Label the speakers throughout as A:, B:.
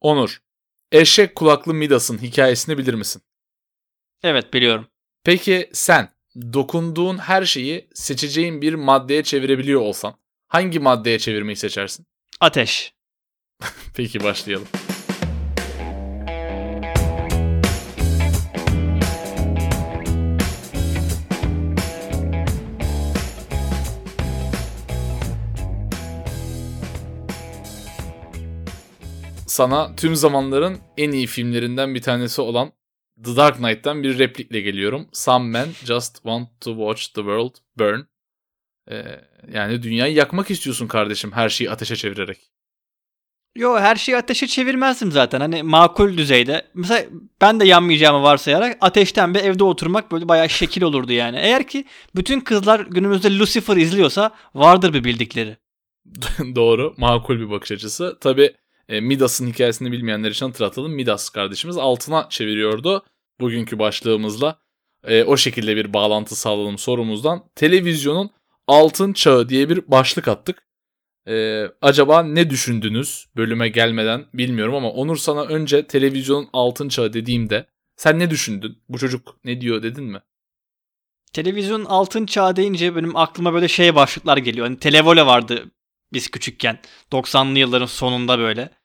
A: Onur, eşek kulaklı Midas'ın hikayesini bilir misin?
B: Evet biliyorum.
A: Peki sen dokunduğun her şeyi seçeceğin bir maddeye çevirebiliyor olsan hangi maddeye çevirmeyi seçersin?
B: Ateş.
A: Peki başlayalım. Sana tüm zamanların en iyi filmlerinden bir tanesi olan The Dark Knight'tan bir replikle geliyorum. Some men just want to watch the world burn. Ee, yani dünyayı yakmak istiyorsun kardeşim her şeyi ateşe çevirerek.
B: Yo her şeyi ateşe çevirmezdim zaten. Hani makul düzeyde. Mesela ben de yanmayacağımı varsayarak ateşten bir evde oturmak böyle bayağı şekil olurdu yani. Eğer ki bütün kızlar günümüzde Lucifer izliyorsa vardır bir bildikleri.
A: Doğru. Makul bir bakış açısı. Tabi e, Midas'ın hikayesini bilmeyenler için hatırlatalım. Midas kardeşimiz altına çeviriyordu. Bugünkü başlığımızla e, o şekilde bir bağlantı sağladım sorumuzdan. Televizyonun altın çağı diye bir başlık attık. E, acaba ne düşündünüz bölüme gelmeden bilmiyorum ama Onur sana önce televizyonun altın çağı dediğimde sen ne düşündün? Bu çocuk ne diyor dedin mi?
B: Televizyonun altın çağı deyince benim aklıma böyle şey başlıklar geliyor. Hani televole vardı biz küçükken 90'lı yılların sonunda böyle.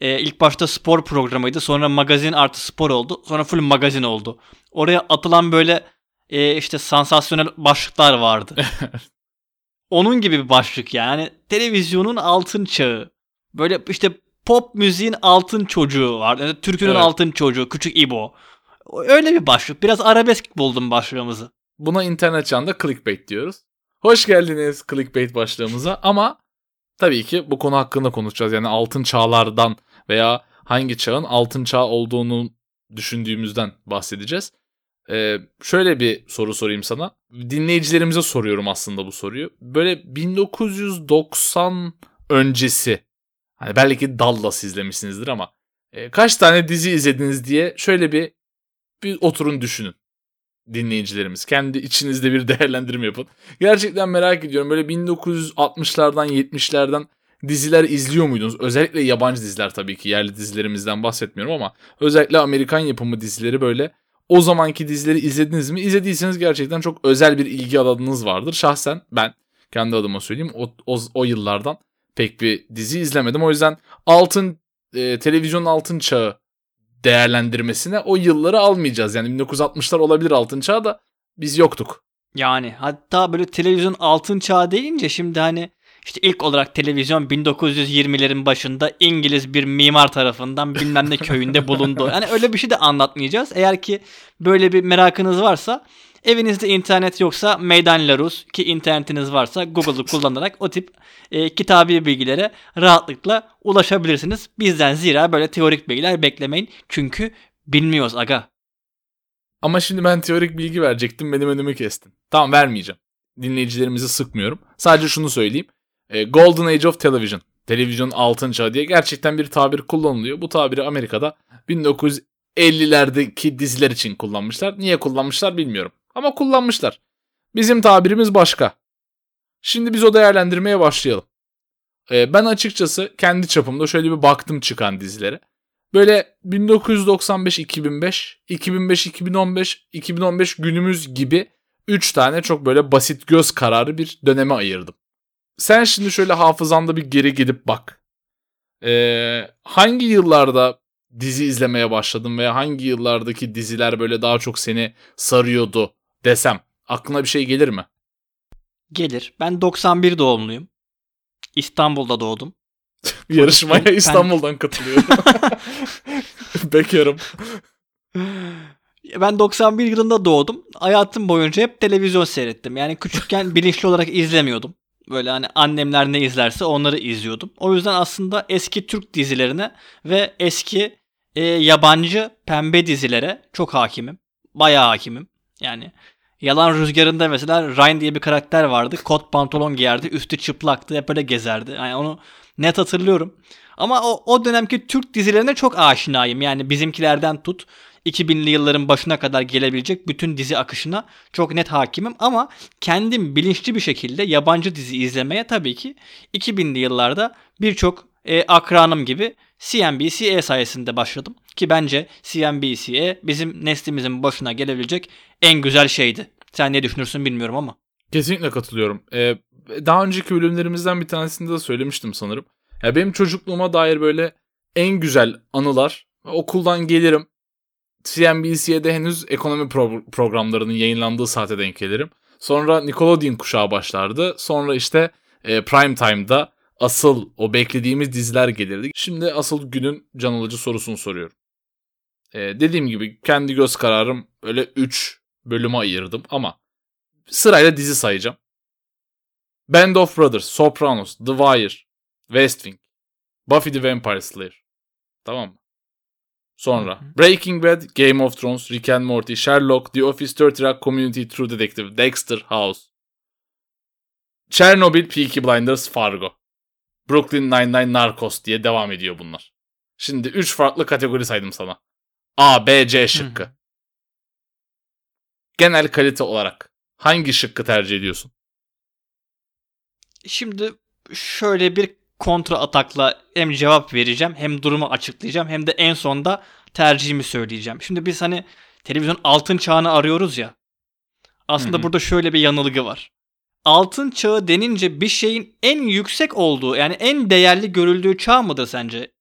B: Ee, ilk başta spor programıydı. Sonra magazin artı spor oldu. Sonra full magazin oldu. Oraya atılan böyle e, işte sansasyonel başlıklar vardı. Onun gibi bir başlık yani. Televizyonun altın çağı. Böyle işte pop müziğin altın çocuğu var. Yani türkünün evet. altın çocuğu. Küçük İbo. Öyle bir başlık. Biraz arabesk buldum başlığımızı.
A: Buna internet çağında clickbait diyoruz. Hoş geldiniz clickbait başlığımıza ama tabii ki bu konu hakkında konuşacağız. Yani altın çağlardan veya hangi çağın altın çağ olduğunu düşündüğümüzden bahsedeceğiz. Ee, şöyle bir soru sorayım sana. Dinleyicilerimize soruyorum aslında bu soruyu. Böyle 1990 öncesi hani belki Dallas izlemişsinizdir ama e, kaç tane dizi izlediniz diye şöyle bir bir oturun düşünün dinleyicilerimiz. Kendi içinizde bir değerlendirme yapın. Gerçekten merak ediyorum. Böyle 1960'lardan 70'lerden diziler izliyor muydunuz? Özellikle yabancı diziler tabii ki yerli dizilerimizden bahsetmiyorum ama özellikle Amerikan yapımı dizileri böyle o zamanki dizileri izlediniz mi? İzlediyseniz gerçekten çok özel bir ilgi alanınız vardır. Şahsen ben kendi adıma söyleyeyim o, o, o yıllardan pek bir dizi izlemedim. O yüzden altın e, televizyonun altın çağı değerlendirmesine o yılları almayacağız. Yani 1960'lar olabilir altın çağı da biz yoktuk.
B: Yani hatta böyle televizyon altın çağı deyince şimdi hani işte ilk olarak televizyon 1920'lerin başında İngiliz bir mimar tarafından bilmem ne köyünde bulundu. Yani öyle bir şey de anlatmayacağız. Eğer ki böyle bir merakınız varsa evinizde internet yoksa Meydan Larus ki internetiniz varsa Google'u kullanarak o tip e, kitabi bilgilere rahatlıkla ulaşabilirsiniz. Bizden zira böyle teorik bilgiler beklemeyin. Çünkü bilmiyoruz aga.
A: Ama şimdi ben teorik bilgi verecektim benim önümü kestin. Tamam vermeyeceğim. Dinleyicilerimizi sıkmıyorum. Sadece şunu söyleyeyim. E, Golden Age of Television, televizyon altın çağı diye gerçekten bir tabir kullanılıyor. Bu tabiri Amerika'da 1950'lerdeki diziler için kullanmışlar. Niye kullanmışlar bilmiyorum. Ama kullanmışlar. Bizim tabirimiz başka. Şimdi biz o değerlendirmeye başlayalım. Ee, ben açıkçası kendi çapımda şöyle bir baktım çıkan dizilere. Böyle 1995-2005, 2005-2015, 2015 günümüz gibi 3 tane çok böyle basit göz kararı bir döneme ayırdım. Sen şimdi şöyle hafızanda bir geri gidip bak. Ee, hangi yıllarda dizi izlemeye başladın veya hangi yıllardaki diziler böyle daha çok seni sarıyordu desem aklına bir şey gelir mi?
B: Gelir. Ben 91 doğumluyum. İstanbul'da doğdum.
A: Yarışmaya ben... İstanbul'dan katılıyorum. Bekarım.
B: Ben 91 yılında doğdum. Hayatım boyunca hep televizyon seyrettim. Yani küçükken bilinçli olarak izlemiyordum. Böyle hani annemler ne izlerse onları izliyordum. O yüzden aslında eski Türk dizilerine ve eski e, yabancı pembe dizilere çok hakimim. Bayağı hakimim. Yani Yalan Rüzgarı'nda mesela Ryan diye bir karakter vardı. Kot pantolon giyerdi. Üstü çıplaktı. Hep öyle gezerdi. Yani onu net hatırlıyorum. Ama o, o dönemki Türk dizilerine çok aşinayım. Yani bizimkilerden tut 2000'li yılların başına kadar gelebilecek bütün dizi akışına çok net hakimim ama kendim bilinçli bir şekilde yabancı dizi izlemeye tabii ki 2000'li yıllarda birçok e, akranım gibi CNBC sayesinde başladım. Ki bence CNBC bizim neslimizin başına gelebilecek en güzel şeydi. Sen ne düşünürsün bilmiyorum ama.
A: Kesinlikle katılıyorum. Ee, daha önceki bölümlerimizden bir tanesinde de söylemiştim sanırım. Ya benim çocukluğuma dair böyle en güzel anılar okuldan gelirim. CNBC'de henüz ekonomi pro- programlarının yayınlandığı saate denk gelirim. Sonra Nickelodeon kuşağı başlardı. Sonra işte e, prime time'da asıl o beklediğimiz diziler gelirdi. Şimdi asıl günün can alıcı sorusunu soruyorum. E, dediğim gibi kendi göz kararım öyle 3 bölüme ayırdım ama sırayla dizi sayacağım. Band of Brothers, Sopranos, The Wire, West Wing, Buffy the Vampire Slayer. Tamam mı? Sonra Breaking Bad, Game of Thrones, Rick and Morty, Sherlock, The Office, 30 Rock, Community, True Detective, Dexter, House. Chernobyl, Peaky Blinders, Fargo. Brooklyn Nine-Nine, Narcos diye devam ediyor bunlar. Şimdi 3 farklı kategori saydım sana. A, B, C şıkkı. Hı. Genel kalite olarak hangi şıkkı tercih ediyorsun?
B: Şimdi şöyle bir kontra atakla hem cevap vereceğim hem durumu açıklayacağım hem de en sonda tercihimi söyleyeceğim. Şimdi biz hani televizyon altın çağını arıyoruz ya. Aslında Hı-hı. burada şöyle bir yanılgı var. Altın çağı denince bir şeyin en yüksek olduğu yani en değerli görüldüğü çağ mıdır sence?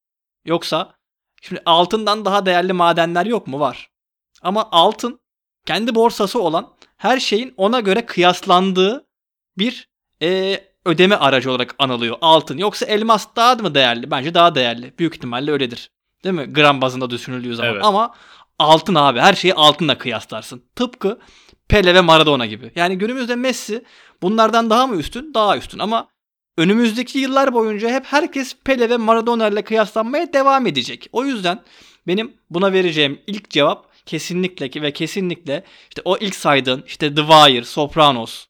B: Yoksa şimdi altından daha değerli madenler yok mu? Var. Ama altın kendi borsası olan her şeyin ona göre kıyaslandığı bir e, ödeme aracı olarak anılıyor altın. Yoksa elmas daha mı değerli? Bence daha değerli. Büyük ihtimalle öyledir. Değil mi? Gram bazında düşünüldüğü zaman. Evet. Ama altın abi her şeyi altınla kıyaslarsın. Tıpkı Pele ve Maradona gibi. Yani günümüzde Messi bunlardan daha mı üstün? Daha üstün ama önümüzdeki yıllar boyunca hep herkes Pele ve Maradona ile kıyaslanmaya devam edecek. O yüzden benim buna vereceğim ilk cevap kesinlikle ve kesinlikle işte o ilk saydığın işte The Wire, Sopranos,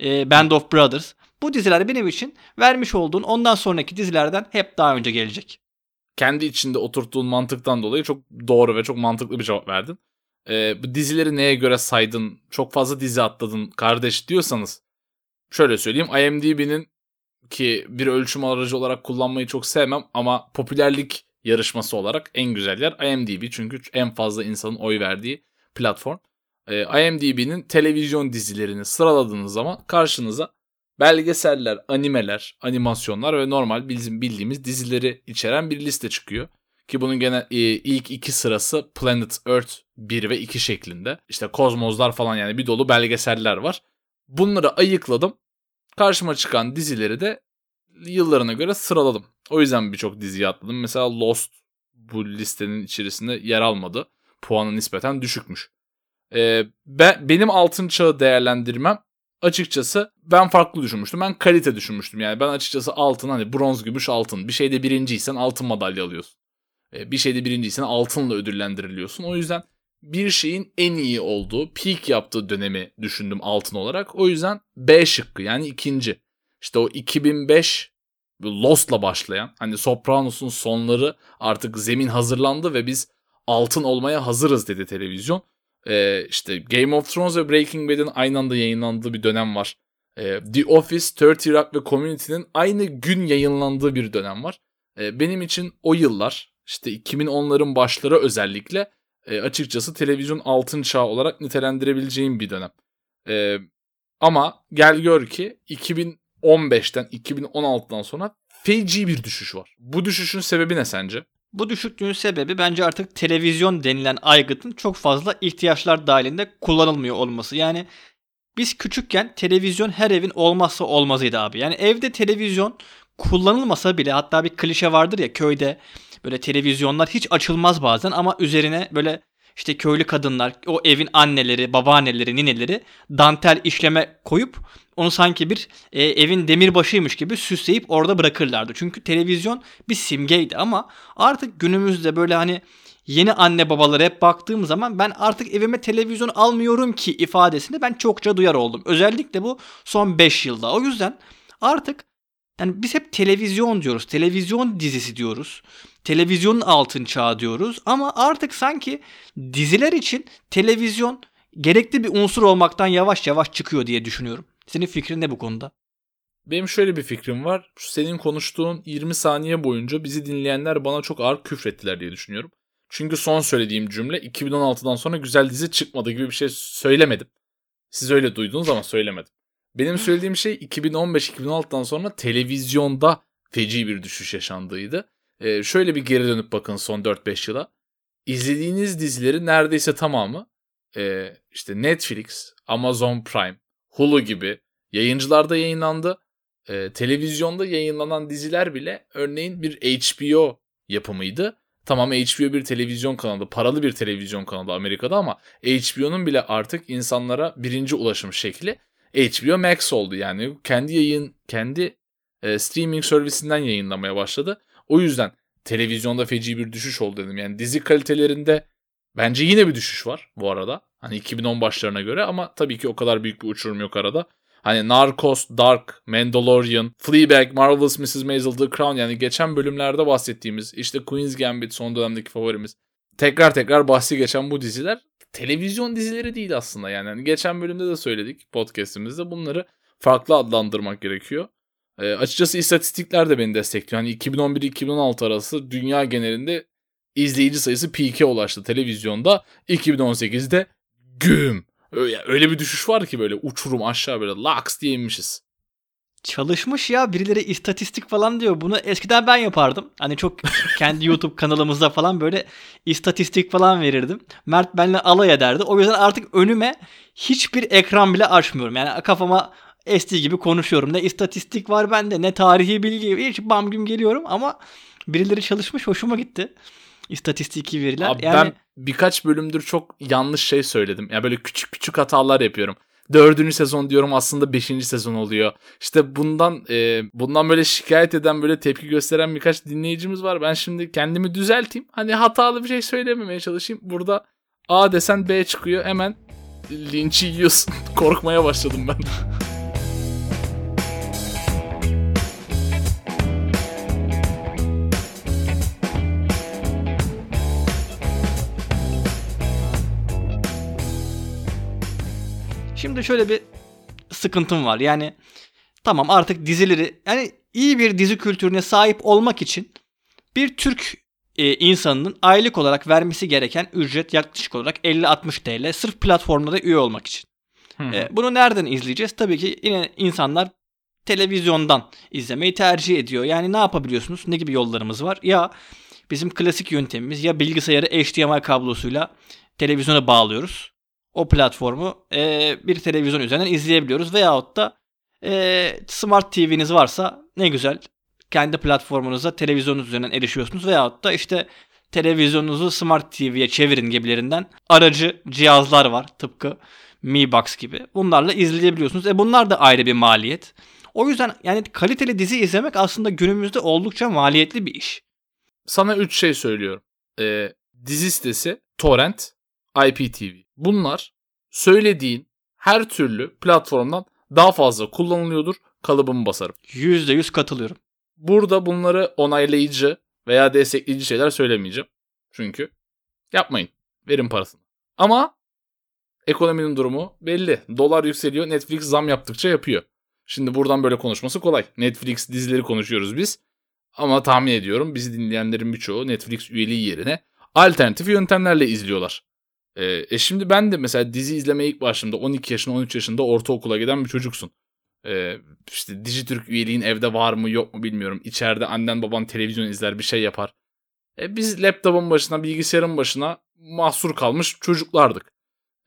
B: Band of Brothers bu diziler benim için vermiş olduğun ondan sonraki dizilerden hep daha önce gelecek.
A: Kendi içinde oturttuğun mantıktan dolayı çok doğru ve çok mantıklı bir cevap verdin. Ee, bu dizileri neye göre saydın, çok fazla dizi atladın kardeş diyorsanız şöyle söyleyeyim IMDb'nin ki bir ölçüm aracı olarak kullanmayı çok sevmem ama popülerlik yarışması olarak en güzel yer IMDb çünkü en fazla insanın oy verdiği platform. Ee, IMDb'nin televizyon dizilerini sıraladığınız zaman karşınıza belgeseller, animeler, animasyonlar ve normal bizim bildiğimiz dizileri içeren bir liste çıkıyor. Ki bunun gene e, ilk iki sırası Planet Earth 1 ve 2 şeklinde. İşte kozmozlar falan yani bir dolu belgeseller var. Bunları ayıkladım. Karşıma çıkan dizileri de yıllarına göre sıraladım. O yüzden birçok diziyi atladım. Mesela Lost bu listenin içerisinde yer almadı. Puanı nispeten düşükmüş. Ee, ben, benim altın çağı değerlendirmem açıkçası ben farklı düşünmüştüm. Ben kalite düşünmüştüm. Yani ben açıkçası altın hani bronz, gümüş, altın. Bir şeyde birinciysen altın madalya alıyorsun. E, bir şeyde birinciysen altınla ödüllendiriliyorsun. O yüzden bir şeyin en iyi olduğu, peak yaptığı dönemi düşündüm altın olarak. O yüzden B şıkkı yani ikinci. İşte o 2005 Lost'la başlayan hani Sopranos'un sonları artık zemin hazırlandı ve biz altın olmaya hazırız dedi televizyon e, işte Game of Thrones ve Breaking Bad'in aynı anda yayınlandığı bir dönem var. E, The Office, 30 Rock ve Community'nin aynı gün yayınlandığı bir dönem var. E, benim için o yıllar işte 2010'ların başları özellikle e, açıkçası televizyon altın çağı olarak nitelendirebileceğim bir dönem. E, ama gel gör ki 2015'ten 2016'dan sonra feci bir düşüş var. Bu düşüşün sebebi ne sence?
B: Bu düşüklüğün sebebi bence artık televizyon denilen aygıtın çok fazla ihtiyaçlar dahilinde kullanılmıyor olması. Yani biz küçükken televizyon her evin olmazsa olmazıydı abi. Yani evde televizyon kullanılmasa bile hatta bir klişe vardır ya köyde böyle televizyonlar hiç açılmaz bazen ama üzerine böyle işte köylü kadınlar, o evin anneleri, babaanneleri, nineleri dantel işleme koyup onu sanki bir e, evin demirbaşıymış gibi süsleyip orada bırakırlardı. Çünkü televizyon bir simgeydi ama artık günümüzde böyle hani yeni anne babalara hep baktığım zaman ben artık evime televizyon almıyorum ki ifadesini ben çokça duyar oldum. Özellikle bu son 5 yılda. O yüzden artık yani biz hep televizyon diyoruz. Televizyon dizisi diyoruz. Televizyonun altın çağı diyoruz. Ama artık sanki diziler için televizyon gerekli bir unsur olmaktan yavaş yavaş çıkıyor diye düşünüyorum. Senin fikrin ne bu konuda?
A: benim şöyle bir fikrim var. Senin konuştuğun 20 saniye boyunca bizi dinleyenler bana çok ağır küfrettiler diye düşünüyorum. Çünkü son söylediğim cümle 2016'dan sonra güzel dizi çıkmadı gibi bir şey söylemedim. Siz öyle duydunuz ama söylemedim. Benim söylediğim şey 2015-2016'dan sonra televizyonda feci bir düşüş yaşandığıydı. Ee, şöyle bir geri dönüp bakın son 4-5 yıla. İzlediğiniz dizileri neredeyse tamamı e, işte Netflix, Amazon Prime, Hulu gibi yayıncılarda yayınlandı. E, televizyonda yayınlanan diziler bile örneğin bir HBO yapımıydı. Tamam HBO bir televizyon kanalı, paralı bir televizyon kanalı Amerika'da ama HBO'nun bile artık insanlara birinci ulaşım şekli HBO Max oldu. Yani kendi yayın, kendi e, streaming servisinden yayınlamaya başladı. O yüzden televizyonda feci bir düşüş oldu dedim. Yani dizi kalitelerinde bence yine bir düşüş var bu arada. Hani 2010 başlarına göre ama tabii ki o kadar büyük bir uçurum yok arada. Hani Narcos, Dark, Mandalorian, Fleabag, Marvelous Mrs. Maisel, The Crown yani geçen bölümlerde bahsettiğimiz işte Queen's Gambit son dönemdeki favorimiz. Tekrar tekrar bahsi geçen bu diziler televizyon dizileri değil aslında yani. yani geçen bölümde de söyledik podcastimizde bunları farklı adlandırmak gerekiyor. E, açıkçası istatistikler de beni destekliyor. Hani 2011-2016 arası dünya genelinde izleyici sayısı peak'e ulaştı televizyonda. 2018'de güm. Öyle, öyle bir düşüş var ki böyle uçurum aşağı böyle laks diye inmişiz.
B: Çalışmış ya birileri istatistik falan diyor. Bunu eskiden ben yapardım. Hani çok kendi YouTube kanalımızda falan böyle istatistik falan verirdim. Mert benimle alay ederdi. O yüzden artık önüme hiçbir ekran bile açmıyorum. Yani kafama estiği gibi konuşuyorum. Ne istatistik var bende ne tarihi bilgi. Hiç bam güm geliyorum ama birileri çalışmış hoşuma gitti. İstatistiki veriler.
A: Abi yani... Ben birkaç bölümdür çok yanlış şey söyledim. Ya yani böyle küçük küçük hatalar yapıyorum. Dördüncü sezon diyorum aslında beşinci sezon oluyor. İşte bundan e, bundan böyle şikayet eden böyle tepki gösteren birkaç dinleyicimiz var. Ben şimdi kendimi düzelteyim. Hani hatalı bir şey söylememeye çalışayım. Burada A desen B çıkıyor. Hemen linçi yiyorsun. Korkmaya başladım ben.
B: Şimdi şöyle bir sıkıntım var. Yani tamam artık dizileri yani iyi bir dizi kültürüne sahip olmak için bir Türk e, insanının aylık olarak vermesi gereken ücret yaklaşık olarak 50-60 TL sırf platformlara üye olmak için. E, bunu nereden izleyeceğiz? Tabii ki yine insanlar televizyondan izlemeyi tercih ediyor. Yani ne yapabiliyorsunuz? Ne gibi yollarımız var? Ya bizim klasik yöntemimiz ya bilgisayarı HDMI kablosuyla televizyona bağlıyoruz o platformu e, bir televizyon üzerinden izleyebiliyoruz. Veyahut da e, Smart TV'niz varsa ne güzel kendi platformunuza televizyonunuz üzerinden erişiyorsunuz. Veyahut da işte televizyonunuzu Smart TV'ye çevirin gibilerinden aracı cihazlar var tıpkı Mi Box gibi. Bunlarla izleyebiliyorsunuz. E bunlar da ayrı bir maliyet. O yüzden yani kaliteli dizi izlemek aslında günümüzde oldukça maliyetli bir iş.
A: Sana 3 şey söylüyorum. Ee, dizi sitesi, torrent, IPTV. Bunlar söylediğin her türlü platformdan daha fazla kullanılıyordur. Kalıbımı basarım.
B: %100 katılıyorum.
A: Burada bunları onaylayıcı veya destekleyici şeyler söylemeyeceğim. Çünkü yapmayın. Verin parasını. Ama ekonominin durumu belli. Dolar yükseliyor. Netflix zam yaptıkça yapıyor. Şimdi buradan böyle konuşması kolay. Netflix dizileri konuşuyoruz biz. Ama tahmin ediyorum bizi dinleyenlerin birçoğu Netflix üyeliği yerine alternatif yöntemlerle izliyorlar. E, e şimdi ben de mesela dizi izlemeye ilk başladığımda 12 yaşında 13 yaşında ortaokula giden bir çocuksun. E, işte Dijitürk üyeliğin evde var mı yok mu bilmiyorum. İçeride annen baban televizyon izler bir şey yapar. E, biz laptopun başına bilgisayarın başına mahsur kalmış çocuklardık.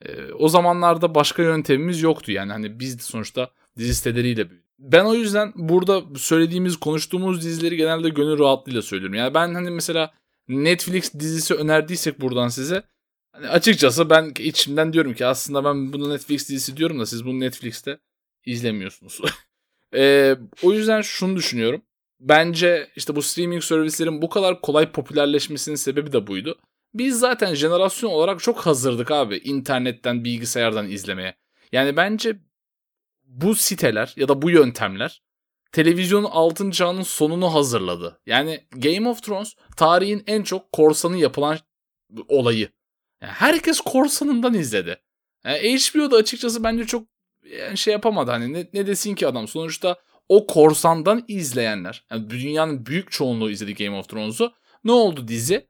A: E, o zamanlarda başka yöntemimiz yoktu yani hani biz sonuçta dizi siteleriyle büyüdük. Ben o yüzden burada söylediğimiz, konuştuğumuz dizileri genelde gönül rahatlığıyla söylüyorum. Yani ben hani mesela Netflix dizisi önerdiysek buradan size Hani açıkçası ben içimden diyorum ki aslında ben bunu Netflix dizisi diyorum da siz bunu Netflix'te izlemiyorsunuz. e, o yüzden şunu düşünüyorum. Bence işte bu streaming servislerin bu kadar kolay popülerleşmesinin sebebi de buydu. Biz zaten jenerasyon olarak çok hazırdık abi internetten, bilgisayardan izlemeye. Yani bence bu siteler ya da bu yöntemler televizyonun altın çağının sonunu hazırladı. Yani Game of Thrones tarihin en çok korsanı yapılan olayı. Herkes korsanından izledi. Yani HBO'da açıkçası bence çok yani şey yapamadı. Hani ne, ne desin ki adam? Sonuçta o korsandan izleyenler. Yani dünyanın büyük çoğunluğu izledi Game of Thrones'u. Ne oldu dizi?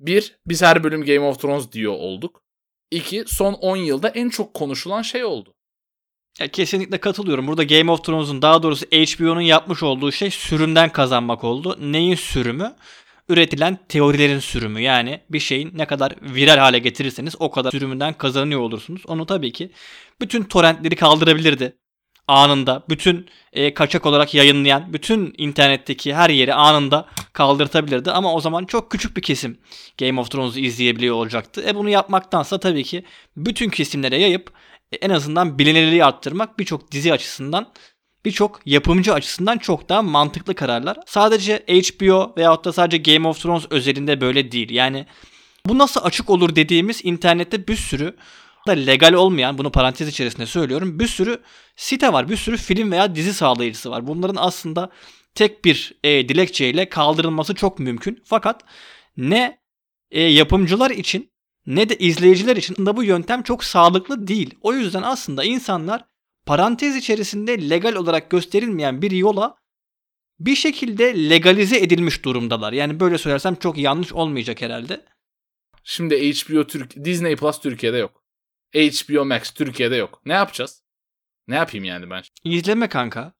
A: Bir, biz her bölüm Game of Thrones diyor olduk. İki, son 10 yılda en çok konuşulan şey oldu.
B: Ya kesinlikle katılıyorum. Burada Game of Thrones'un daha doğrusu HBO'nun yapmış olduğu şey sürümden kazanmak oldu. Neyin sürümü? Üretilen teorilerin sürümü. Yani bir şeyin ne kadar viral hale getirirseniz o kadar sürümünden kazanıyor olursunuz. Onu tabii ki bütün torrentleri kaldırabilirdi. Anında bütün e, kaçak olarak yayınlayan bütün internetteki her yeri anında kaldırtabilirdi. Ama o zaman çok küçük bir kesim Game of Thrones'u izleyebiliyor olacaktı. E bunu yapmaktansa tabii ki bütün kesimlere yayıp en azından bilinirliği arttırmak birçok dizi açısından birçok yapımcı açısından çok daha mantıklı kararlar. Sadece HBO veyahut da sadece Game of Thrones özelinde böyle değil. Yani bu nasıl açık olur dediğimiz internette bir sürü da legal olmayan bunu parantez içerisinde söylüyorum. Bir sürü site var. Bir sürü film veya dizi sağlayıcısı var. Bunların aslında tek bir e, dilekçeyle kaldırılması çok mümkün. Fakat ne e, yapımcılar için ne de izleyiciler için de bu yöntem çok sağlıklı değil. O yüzden aslında insanlar parantez içerisinde legal olarak gösterilmeyen bir yola bir şekilde legalize edilmiş durumdalar. Yani böyle söylersem çok yanlış olmayacak herhalde.
A: Şimdi HBO Türk Disney Plus Türkiye'de yok. HBO Max Türkiye'de yok. Ne yapacağız? Ne yapayım yani ben?
B: İzleme kanka.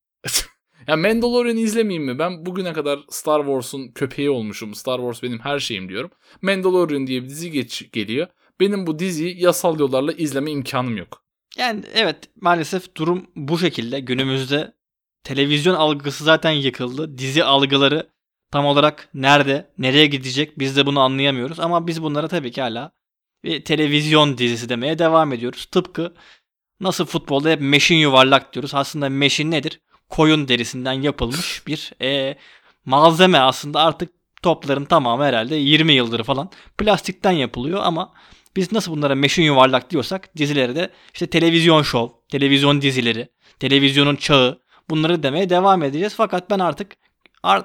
A: ya Mandalorian'ı izlemeyeyim mi? Ben bugüne kadar Star Wars'un köpeği olmuşum. Star Wars benim her şeyim diyorum. Mandalorian diye bir dizi geç geliyor. Benim bu diziyi yasal yollarla izleme imkanım yok.
B: Yani evet maalesef durum bu şekilde. Günümüzde televizyon algısı zaten yıkıldı. Dizi algıları tam olarak nerede, nereye gidecek biz de bunu anlayamıyoruz. Ama biz bunlara tabii ki hala bir televizyon dizisi demeye devam ediyoruz. Tıpkı nasıl futbolda hep meşin yuvarlak diyoruz. Aslında meşin nedir? Koyun derisinden yapılmış bir e, malzeme aslında artık topların tamamı herhalde 20 yıldır falan plastikten yapılıyor ama biz nasıl bunlara meşin yuvarlak diyorsak dizileri de işte televizyon şov, televizyon dizileri, televizyonun çağı bunları demeye devam edeceğiz. Fakat ben artık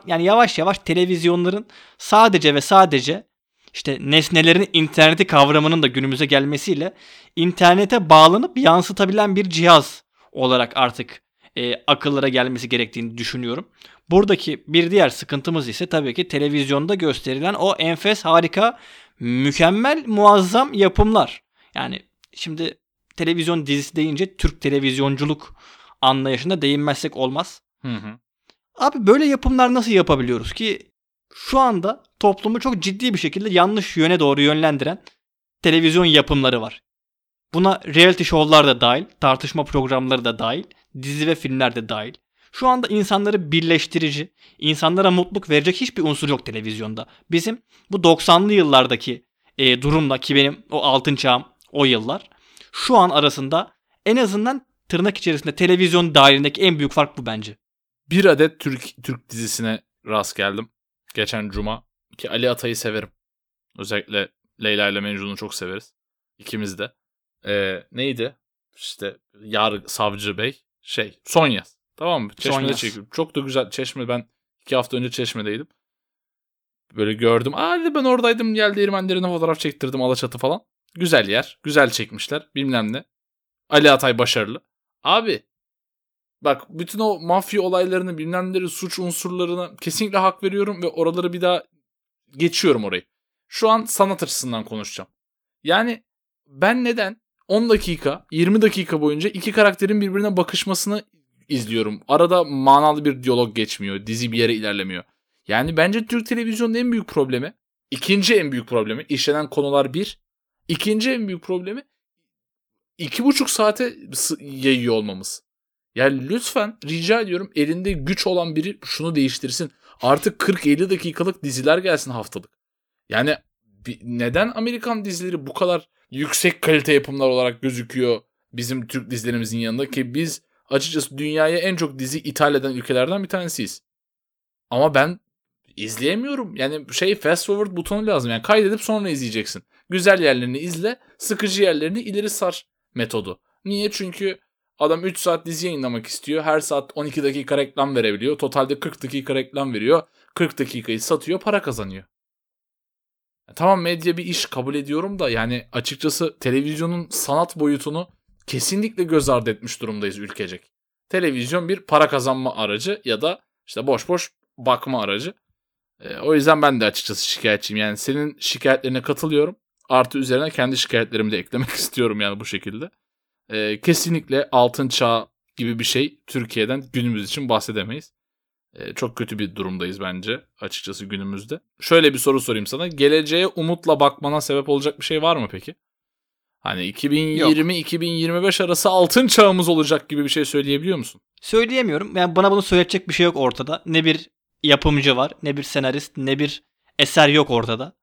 B: yani yavaş yavaş televizyonların sadece ve sadece işte nesnelerin interneti kavramının da günümüze gelmesiyle internete bağlanıp yansıtabilen bir cihaz olarak artık e, akıllara gelmesi gerektiğini düşünüyorum. Buradaki bir diğer sıkıntımız ise tabii ki televizyonda gösterilen o enfes harika mükemmel muazzam yapımlar. Yani şimdi televizyon dizisi deyince Türk televizyonculuk anlayışına değinmezsek olmaz.
A: Hı hı.
B: Abi böyle yapımlar nasıl yapabiliyoruz ki şu anda toplumu çok ciddi bir şekilde yanlış yöne doğru yönlendiren televizyon yapımları var. Buna reality show'lar da dahil, tartışma programları da dahil, dizi ve filmler de dahil. Şu anda insanları birleştirici, insanlara mutluluk verecek hiçbir unsur yok televizyonda. Bizim bu 90'lı yıllardaki e, durumla ki benim o altın çağım o yıllar şu an arasında en azından tırnak içerisinde televizyon dahilindeki en büyük fark bu bence.
A: Bir adet Türk Türk dizisine rast geldim. Geçen cuma ki Ali Atay'ı severim. Özellikle Leyla ile Mecnun'u çok severiz. İkimiz de. Ee, neydi? İşte Yargı Savcı Bey şey son yaz. Tamam mı? Çeşme'de çekiyorum. Çok da güzel. Çeşme ben iki hafta önce Çeşme'deydim. Böyle gördüm. Aa dedi ben oradaydım. Geldi değirmenlerine fotoğraf çektirdim. Alaçatı falan. Güzel yer. Güzel çekmişler. Bilmem ne. Ali Atay başarılı. Abi bak bütün o mafya olaylarını bilmem neleri suç unsurlarına kesinlikle hak veriyorum ve oraları bir daha geçiyorum orayı. Şu an sanat açısından konuşacağım. Yani ben neden 10 dakika 20 dakika boyunca iki karakterin birbirine bakışmasını izliyorum. Arada manalı bir diyalog geçmiyor. Dizi bir yere ilerlemiyor. Yani bence Türk televizyonunun en büyük problemi, ikinci en büyük problemi işlenen konular bir. İkinci en büyük problemi iki buçuk saate yayıyor olmamız. Yani lütfen rica ediyorum elinde güç olan biri şunu değiştirsin. Artık 40-50 dakikalık diziler gelsin haftalık. Yani neden Amerikan dizileri bu kadar yüksek kalite yapımlar olarak gözüküyor bizim Türk dizilerimizin yanında ki biz açıkçası dünyaya en çok dizi ithal eden ülkelerden bir tanesiyiz. Ama ben izleyemiyorum. Yani şey fast forward butonu lazım. Yani kaydedip sonra izleyeceksin. Güzel yerlerini izle, sıkıcı yerlerini ileri sar metodu. Niye? Çünkü adam 3 saat dizi yayınlamak istiyor. Her saat 12 dakika reklam verebiliyor. Totalde 40 dakika reklam veriyor. 40 dakikayı satıyor, para kazanıyor. Tamam medya bir iş kabul ediyorum da yani açıkçası televizyonun sanat boyutunu kesinlikle göz ardı etmiş durumdayız ülkecek. televizyon bir para kazanma aracı ya da işte boş boş bakma aracı. E, o yüzden ben de açıkçası şikayetçiyim. Yani senin şikayetlerine katılıyorum. Artı üzerine kendi şikayetlerimi de eklemek istiyorum yani bu şekilde. E, kesinlikle altın çağ gibi bir şey Türkiye'den günümüz için bahsedemeyiz. E, çok kötü bir durumdayız bence açıkçası günümüzde. Şöyle bir soru sorayım sana. Geleceğe umutla bakmana sebep olacak bir şey var mı peki? Hani 2020-2025 arası altın çağımız olacak gibi bir şey söyleyebiliyor musun?
B: Söyleyemiyorum. Yani bana bunu söyletecek bir şey yok ortada. Ne bir yapımcı var, ne bir senarist, ne bir eser yok ortada.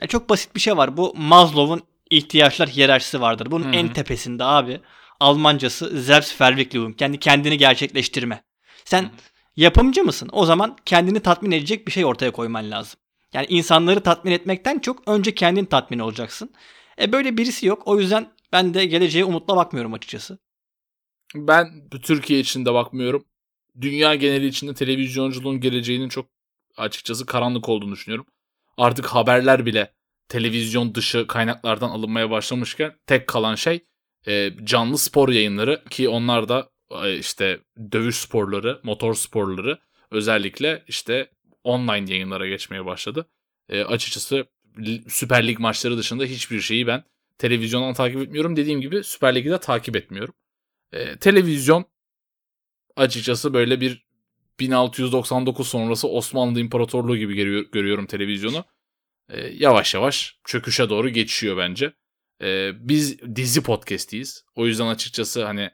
B: Ya çok basit bir şey var. Bu Maslow'un ihtiyaçlar hiyerarşisi vardır. Bunun
A: Hı hı.
B: en tepesinde abi Almancası Selbstverwirklichung. Kendi kendini gerçekleştirme. Sen
A: Hı.
B: Yapımcı mısın? O zaman kendini tatmin edecek bir şey ortaya koyman lazım. Yani insanları tatmin etmekten çok önce kendin tatmin olacaksın. E böyle birisi yok. O yüzden ben de geleceğe umutla bakmıyorum açıkçası.
A: Ben Türkiye için de bakmıyorum. Dünya geneli içinde televizyonculuğun geleceğinin çok açıkçası karanlık olduğunu düşünüyorum. Artık haberler bile televizyon dışı kaynaklardan alınmaya başlamışken tek kalan şey e, canlı spor yayınları ki onlar da işte dövüş sporları, motor sporları özellikle işte online yayınlara geçmeye başladı. E, açıkçası Süper Lig maçları dışında hiçbir şeyi ben televizyondan takip etmiyorum. Dediğim gibi Süper Lig'i de takip etmiyorum. E, televizyon açıkçası böyle bir 1699 sonrası Osmanlı İmparatorluğu gibi görüyor- görüyorum televizyonu. E, yavaş yavaş çöküşe doğru geçiyor bence. E, biz dizi podcastiyiz. O yüzden açıkçası hani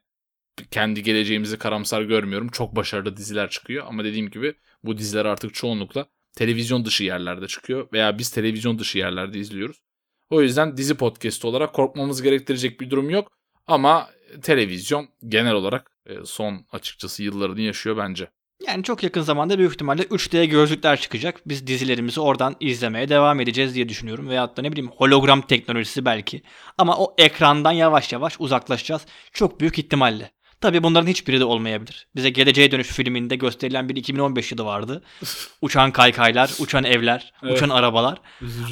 A: kendi geleceğimizi karamsar görmüyorum. Çok başarılı diziler çıkıyor ama dediğim gibi bu diziler artık çoğunlukla televizyon dışı yerlerde çıkıyor veya biz televizyon dışı yerlerde izliyoruz. O yüzden dizi podcast olarak korkmamız gerektirecek bir durum yok ama televizyon genel olarak e, son açıkçası yıllarını yaşıyor bence.
B: Yani çok yakın zamanda büyük ihtimalle 3D gözlükler çıkacak. Biz dizilerimizi oradan izlemeye devam edeceğiz diye düşünüyorum. Veyahut da ne bileyim hologram teknolojisi belki. Ama o ekrandan yavaş yavaş uzaklaşacağız. Çok büyük ihtimalle. Tabii bunların hiçbiri de olmayabilir. Bize Geleceğe Dönüş filminde gösterilen bir 2015 yılı vardı. Uçan kaykaylar, uçan evler,
A: Evet.
B: uçan arabalar.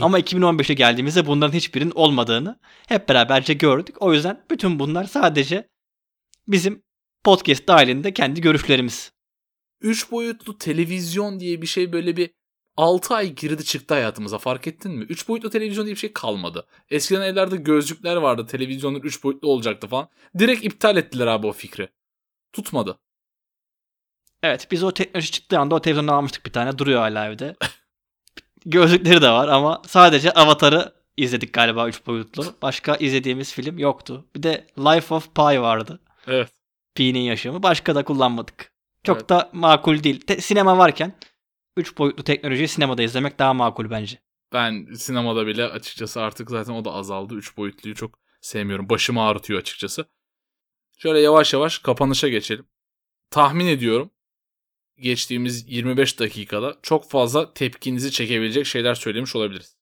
B: Ama 2015'e geldiğimizde bunların hiçbirinin olmadığını hep beraberce gördük. O yüzden bütün bunlar sadece bizim podcast dahilinde kendi görüşlerimiz.
A: 3 boyutlu televizyon diye bir şey böyle bir 6 ay girdi çıktı hayatımıza fark ettin mi? 3 boyutlu televizyon diye bir şey kalmadı. Eskiden evlerde gözlükler vardı televizyonun 3 boyutlu olacaktı falan. Direkt iptal ettiler abi o fikri. Tutmadı.
B: Evet biz o teknoloji çıktığı anda o televizyonu almıştık bir tane duruyor hala evde. Gözlükleri de var ama sadece Avatar'ı izledik galiba 3 boyutlu. Başka izlediğimiz film yoktu. Bir de Life of Pi vardı.
A: Evet.
B: Pi'nin yaşamı. Başka da kullanmadık. Çok
A: Evet.
B: da makul değil. Te- sinema varken 3 boyutlu teknolojiyi sinemada izlemek daha makul bence.
A: Ben sinemada bile açıkçası artık zaten o da azaldı. 3 boyutluyu çok sevmiyorum. Başımı ağrıtıyor açıkçası. Şöyle yavaş yavaş kapanışa geçelim. Tahmin ediyorum geçtiğimiz 25 dakikada çok fazla tepkinizi çekebilecek şeyler söylemiş olabiliriz.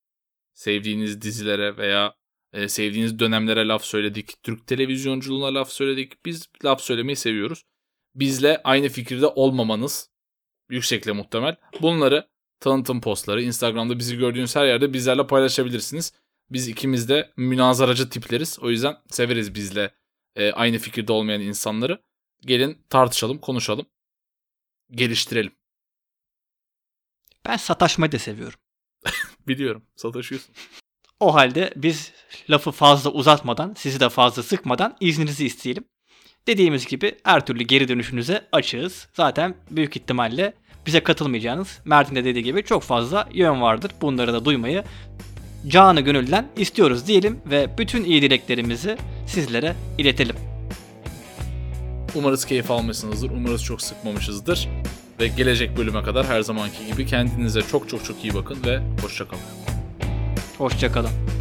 A: Sevdiğiniz dizilere veya e, sevdiğiniz dönemlere laf söyledik. Türk televizyonculuğuna laf söyledik. Biz laf söylemeyi seviyoruz. Bizle aynı fikirde olmamanız yüksekle muhtemel. Bunları tanıtım postları, Instagram'da bizi gördüğünüz her yerde bizlerle paylaşabilirsiniz. Biz ikimiz de münazaracı tipleriz. O yüzden severiz bizle e, aynı fikirde olmayan insanları. Gelin tartışalım, konuşalım, geliştirelim.
B: Ben sataşmayı da seviyorum.
A: Biliyorum, sataşıyorsun.
B: O halde biz lafı fazla uzatmadan, sizi de fazla sıkmadan izninizi isteyelim. Dediğimiz gibi her türlü geri dönüşünüze açığız. Zaten büyük ihtimalle bize katılmayacağınız, Mert'in de dediği gibi çok fazla yön vardır. Bunları da duymayı canı gönülden istiyoruz diyelim ve bütün iyi dileklerimizi sizlere iletelim.
A: Umarız keyif almışsınızdır. Umarız çok sıkmamışızdır. Ve gelecek bölüme kadar her zamanki gibi kendinize çok çok çok iyi bakın ve hoşçakalın.
B: Hoşçakalın.